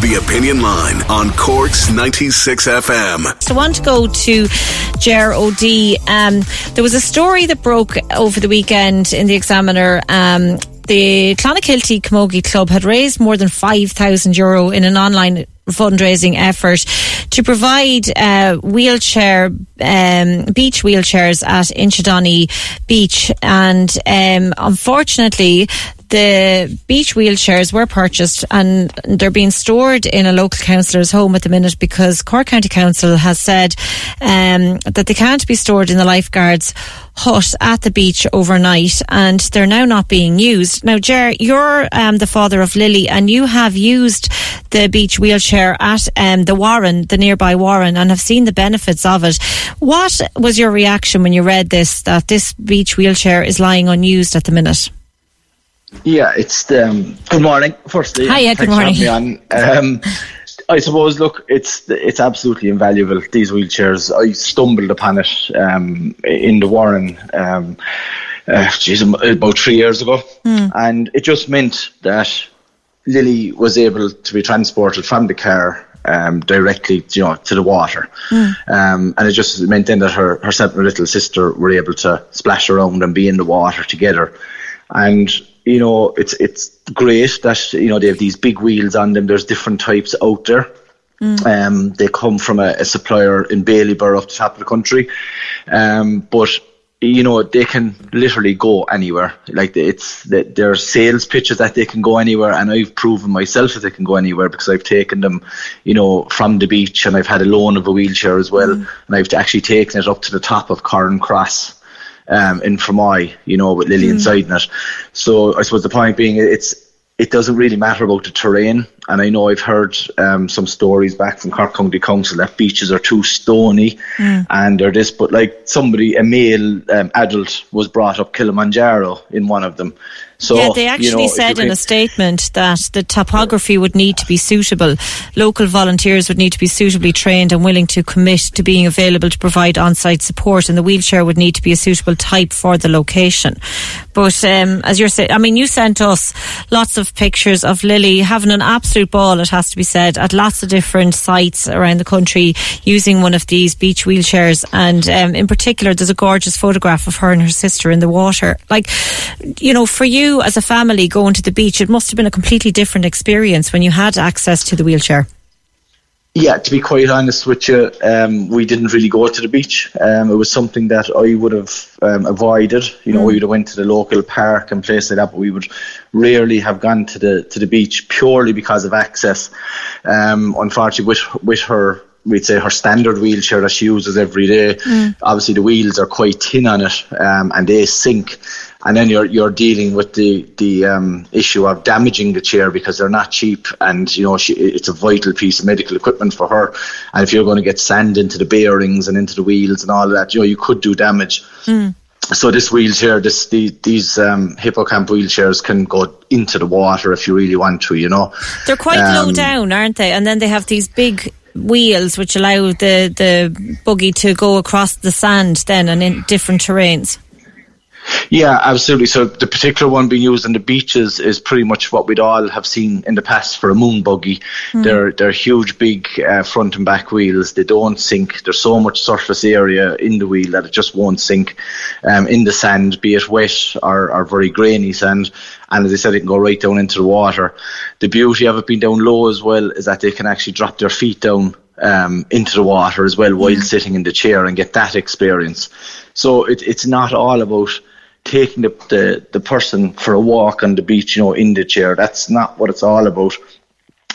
The Opinion Line on Cork's 96 FM. So I want to go to Ger O'D. Um, there was a story that broke over the weekend in the Examiner. Um, the Clonakilty Camogie Club had raised more than 5,000 euro in an online fundraising effort to provide uh, wheelchair um, beach wheelchairs at Inchydoney Beach and um, unfortunately the beach wheelchairs were purchased and they're being stored in a local councillor's home at the minute because Cork County Council has said um, that they can't be stored in the lifeguards hut at the beach overnight and they're now not being used. Now, Ger, you're um, the father of Lily and you have used the beach wheelchair at um, the Warren, the nearby Warren, and have seen the benefits of it. What was your reaction when you read this, that this beach wheelchair is lying unused at the minute? Yeah, it's the, um, good morning. Firstly, Hiya, good thanks for having morning. me on. Um, I suppose, look, it's it's absolutely invaluable. These wheelchairs, I stumbled upon it um, in the Warren, um, uh, geez, about three years ago, and it just meant that Lily was able to be transported from the car um, directly, you know, to the water, um, and it just meant then that her herself and her little sister were able to splash around and be in the water together, and you know, it's it's great that you know they have these big wheels on them. There's different types out there. Um, they come from a, a supplier in Bailieborough off the top of the country, um, but you know they can literally go anywhere. Like it's that there's sales pitches that they can go anywhere, and I've proven myself that they can go anywhere because I've taken them, you know, from the beach, and I've had a loan of a wheelchair as well, and I've actually taken it up to the top of Corrin Cross um, in Fermoy, you know, with Lily inside in it. So I suppose the point being, it's it doesn't really matter about the terrain. And I know I've heard um, some stories back from Cork County Council that beaches are too stony and they're this, but like somebody, a male um, adult was brought up Kilimanjaro in one of them. So yeah, they actually you know, said in a statement that the topography would need to be suitable. Local volunteers would need to be suitably trained and willing to commit to being available to provide on-site support, and the wheelchair would need to be a suitable type for the location. But um, as you're saying, I mean, you sent us lots of pictures of Lily having an absolute ball. It has to be said at lots of different sites around the country using one of these beach wheelchairs, and um, in particular, there's a gorgeous photograph of her and her sister in the water. Like, you know, for you as a family going to the beach, it must have been a completely different experience when you had access to the wheelchair. Yeah, to be quite honest with you, um, we didn't really go to the beach. Um, it was something that I would have um, avoided. You know, we would have went to the local park and places like that, but we would rarely have gone to the to the beach purely because of access. Um, unfortunately, with with her, we'd say her standard wheelchair that she uses every day. Obviously, the wheels are quite thin on it, um, and they sink. And then you're you're dealing with the the um, issue of damaging the chair because they're not cheap, and you know she, it's a vital piece of medical equipment for her. And if you're going to get sand into the bearings and into the wheels and all of that, you know you could do damage. So this wheelchair, this the, these um, Hippocampe wheelchairs can go into the water if you really want to, you know. They're quite low Um, down, aren't they? And then they have these big wheels which allow the, the buggy to go across the sand then and in different terrains. Yeah, absolutely. So the particular one being used on the beaches is pretty much what we'd all have seen in the past for a moon buggy. Mm. They're they're huge, big uh, front and back wheels. They don't sink. There's so much surface area in the wheel that it just won't sink um, in the sand, be it wet or, or very grainy sand. And as I said, it can go right down into the water. The beauty of it being down low as well is that they can actually drop their feet down um, into the water as well while mm. sitting in the chair and get that experience. So it, it's not all about taking the, the, the person for a walk on the beach, you know, in the chair. That's not what it's all about.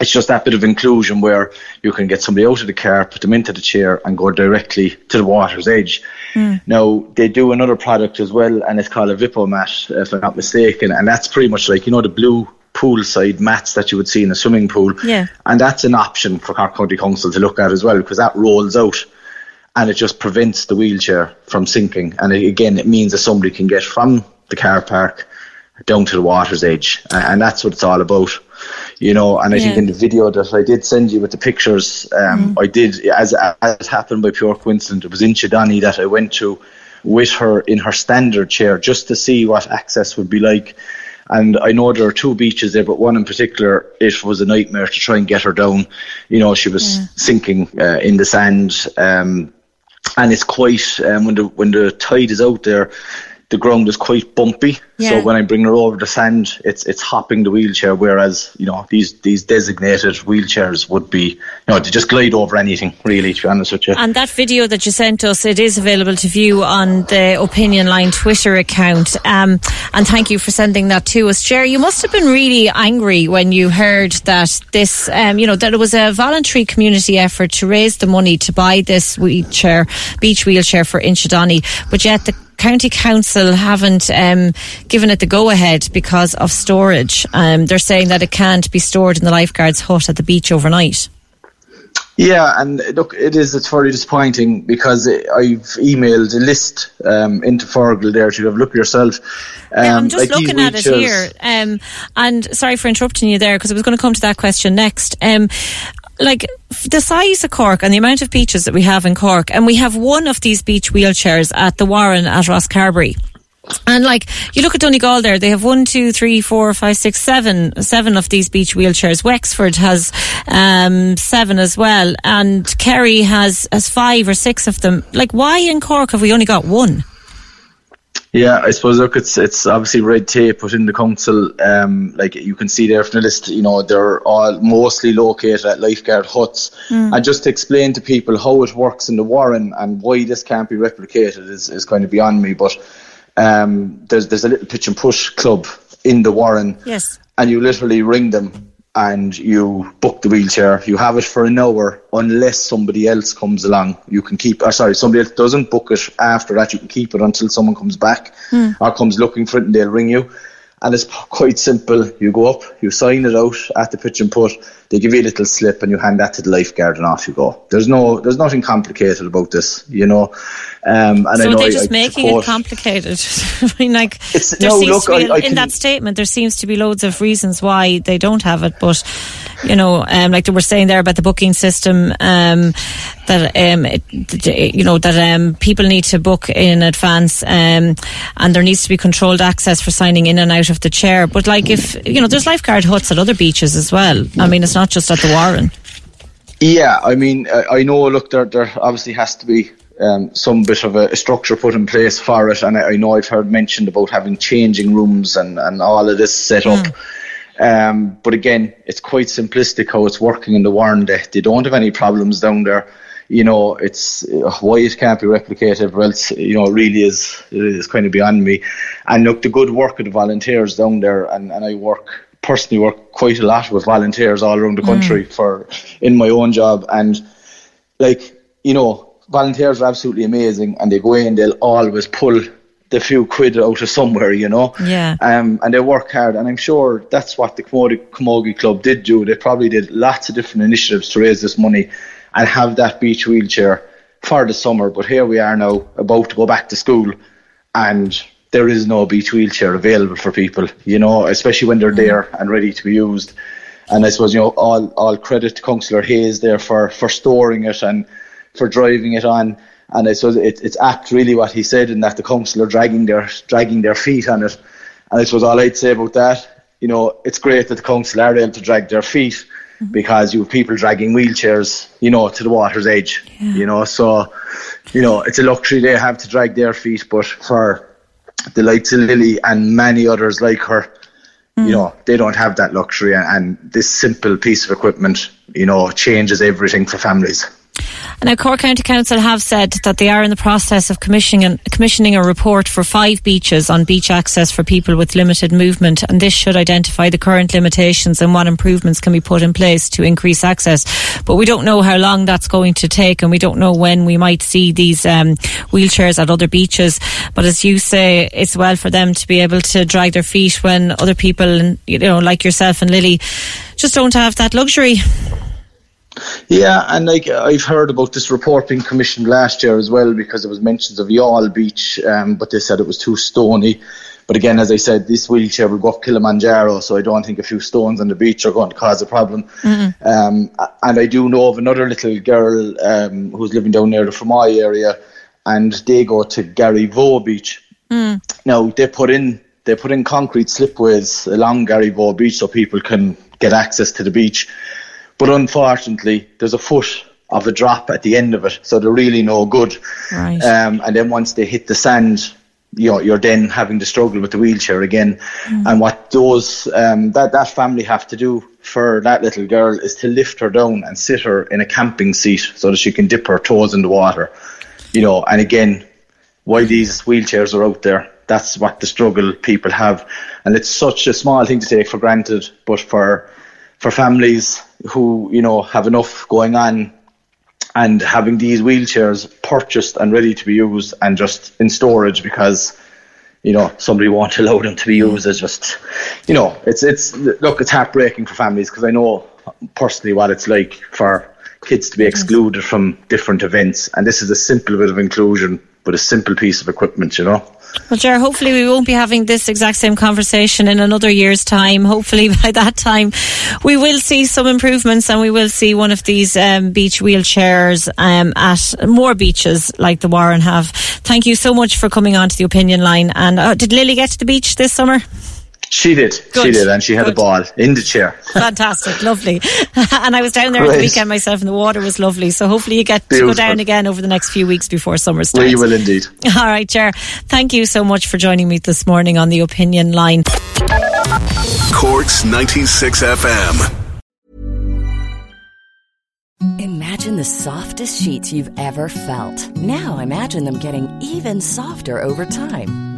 It's just that bit of inclusion where you can get somebody out of the car, put them into the chair, and go directly to the water's edge. Mm. Now they do another product as well, and it's called a Vipamat, if I'm not mistaken, and that's pretty much like you know the blue poolside mats that you would see in a swimming pool. Yeah. And that's an option for Cork County Council to look at as well because that rolls out and it just prevents the wheelchair from sinking. And it, again, it means that somebody can get from the car park down to the water's edge, and, that's what it's all about. You know, and I yeah. think in the video that I did send you with the pictures, um, mm. I did, as, as happened by pure coincidence, it was Inchydoney that I went to with her in her standard chair just to see what access would be like. And I know there are two beaches there, but one in particular, it was a nightmare to try and get her down. You know, she was yeah. sinking uh, in the sand. Um, and it's quite um, when the when the tide is out there the ground is quite bumpy. Yeah. So when I bring her over the sand, it's it's hopping the wheelchair. Whereas you know these these designated wheelchairs would be you know to just glide over anything really. To be honest with you. And that video that you sent us, it is available to view on the Opinion Line Twitter account. Um, and thank you for sending that to us, Jerry. You must have been really angry when you heard that this, um, you know, that it was a voluntary community effort to raise the money to buy this wheelchair, beach wheelchair for Inchydoney, but yet the county council haven't um, given it the go ahead because of storage. Um, they're saying that it can't be stored in the lifeguard's hut at the beach overnight. Yeah, and look, it is. It's very disappointing because I've emailed a list um, into Fergal there to have a look yourself. Um, yeah, I'm just like looking at it here. Um, and sorry for interrupting you there because I was going to come to that question next. Um, like the size of Cork and the amount of beaches that we have in Cork, and we have one of these beach wheelchairs at the Warren at Rosscarbery. And like you look at Donegal there, they have one, two, three, four, five, six, seven, seven of these beach wheelchairs. Wexford has um, seven as well, and Kerry has has five or six of them. Like, why in Cork have we only got one? Yeah, I suppose look, it's it's obviously red tape within the council. Um, like you can see there from the list, you know, they're all mostly located at lifeguard huts. Mm. And just to explain to people how it works in the Warren and why this can't be replicated is, is kind of beyond me. But um, there's there's a little pitch and putt club in the Warren. Yes. And you literally ring them and you book the wheelchair. You have it for an hour unless somebody else comes along. You can keep, or sorry, somebody else doesn't book it after that. You can keep it until someone comes back mm. or comes looking for it and they'll ring you. And it's quite simple. You go up, you sign it out at the pitch and putt. They give you a little slip, and you hand that to the lifeguard, and off you go. There's no, there's nothing complicated about this, you know. Um, and so I know they're just I, making it complicated. I mean, like there no, seems look, to be, I, I in can, that statement, there seems to be loads of reasons why they don't have it, but you know, um, like they were saying there about the booking system, um, that um, it, you know that um, people need to book in advance, um, and there needs to be controlled access for signing in and out of the chair. But like if you know, there's lifeguard huts at other beaches as well. I mean, it's not just at the Warren. Yeah, I mean, I know. Look, there there obviously has to be um, some bit of a, structure put in place for it. And I, I, know I've heard mentioned about having changing rooms and, and all of this set up. Mm. Um, but again, it's quite simplistic how it's working in the Warren. They, they don't have any problems down there. You know, it's uh, why it can't be replicated, or else, you know, really is, is kind of beyond me. And look, the good work of the volunteers down there, and, and I work personally work quite a lot with volunteers all around the country mm. for in my own job and like you know volunteers are absolutely amazing and they go in, they'll always pull the few quid out of somewhere, you know. Yeah. Um, and they work hard, and I'm sure that's what the Camogie, Club did do. They probably did lots of different initiatives to raise this money and have that beach wheelchair for the summer. But here we are now, about to go back to school, and there is no beach wheelchair available for people, you know, especially when they're there and ready to be used. And I suppose you know all all credit to Councillor Hayes there for for storing it and for driving it on. And I suppose it, it's apt really what he said, and that the council are dragging their dragging their feet on it. And I suppose all I'd say about that, you know, it's great that the council are able to drag their feet mm-hmm. because you have people dragging wheelchairs, you know, to the water's edge. You know, so you know it's a luxury they have to drag their feet, but for the likes of Lily and many others like her, you mm. know, they don't have that luxury, and, and this simple piece of equipment, you know, changes everything for families. Now Cork County Council have said that they are in the process of commissioning, commissioning a report for five beaches on beach access for people with limited movement, and this should identify the current limitations and what improvements can be put in place to increase access. But we don't know how long that's going to take, and we don't know when we might see these um, wheelchairs at other beaches. But as you say, it's well for them to be able to drag their feet when other people, you know, like yourself and Lily, just don't have that luxury. Yeah, and like I've heard about this report being commissioned last year as well because there was mentions of Youghal Beach, um, but they said it was too stony. But again, as I said, this wheelchair will go up Kilimanjaro, so I don't think a few stones on the beach are going to cause a problem. Um, and I do know of another little girl um, who's living down near the Fermoy area, and they go to Garryvoe Beach. Now they put in they put in concrete slipways along Garryvoe Beach so people can get access to the beach. But unfortunately, there's a foot of a drop at the end of it, so they're really no good. Right. Um, and then once they hit the sand, you know, you're then having to struggle with the wheelchair again. And what those um, that that family have to do for that little girl is to lift her down and sit her in a camping seat so that she can dip her toes in the water. You know, and again, while these wheelchairs are out there, that's what the struggle people have, and it's such a small thing to take for granted. But for for families who you know have enough going on and having these wheelchairs purchased and ready to be used and just in storage because you know somebody won't allow them to be mm. used. Is just you know it's it's look it's heartbreaking for families because I know personally what it's like for kids to be excluded from different events and this is a simple bit of inclusion with a simple piece of equipment you know Well, Ger, hopefully we won't be having this exact same conversation in another year's time. Hopefully by that time we will see some improvements and we will see one of these um, beach wheelchairs um, at more beaches like the Warren have. Thank you so much for coming on to the opinion line. And uh, did Lily get to the beach this summer? She did she Good, did and she had good. a ball in the chair Fantastic, lovely. and I was down there at the weekend myself and the water was lovely. So hopefully you get to go down again over the next few weeks before summer starts. we will indeed All right, Ger. Thank you so much for joining me this morning on the opinion line. Corks 96 FM. Imagine the softest sheets you've ever felt. Now imagine them getting even softer over time.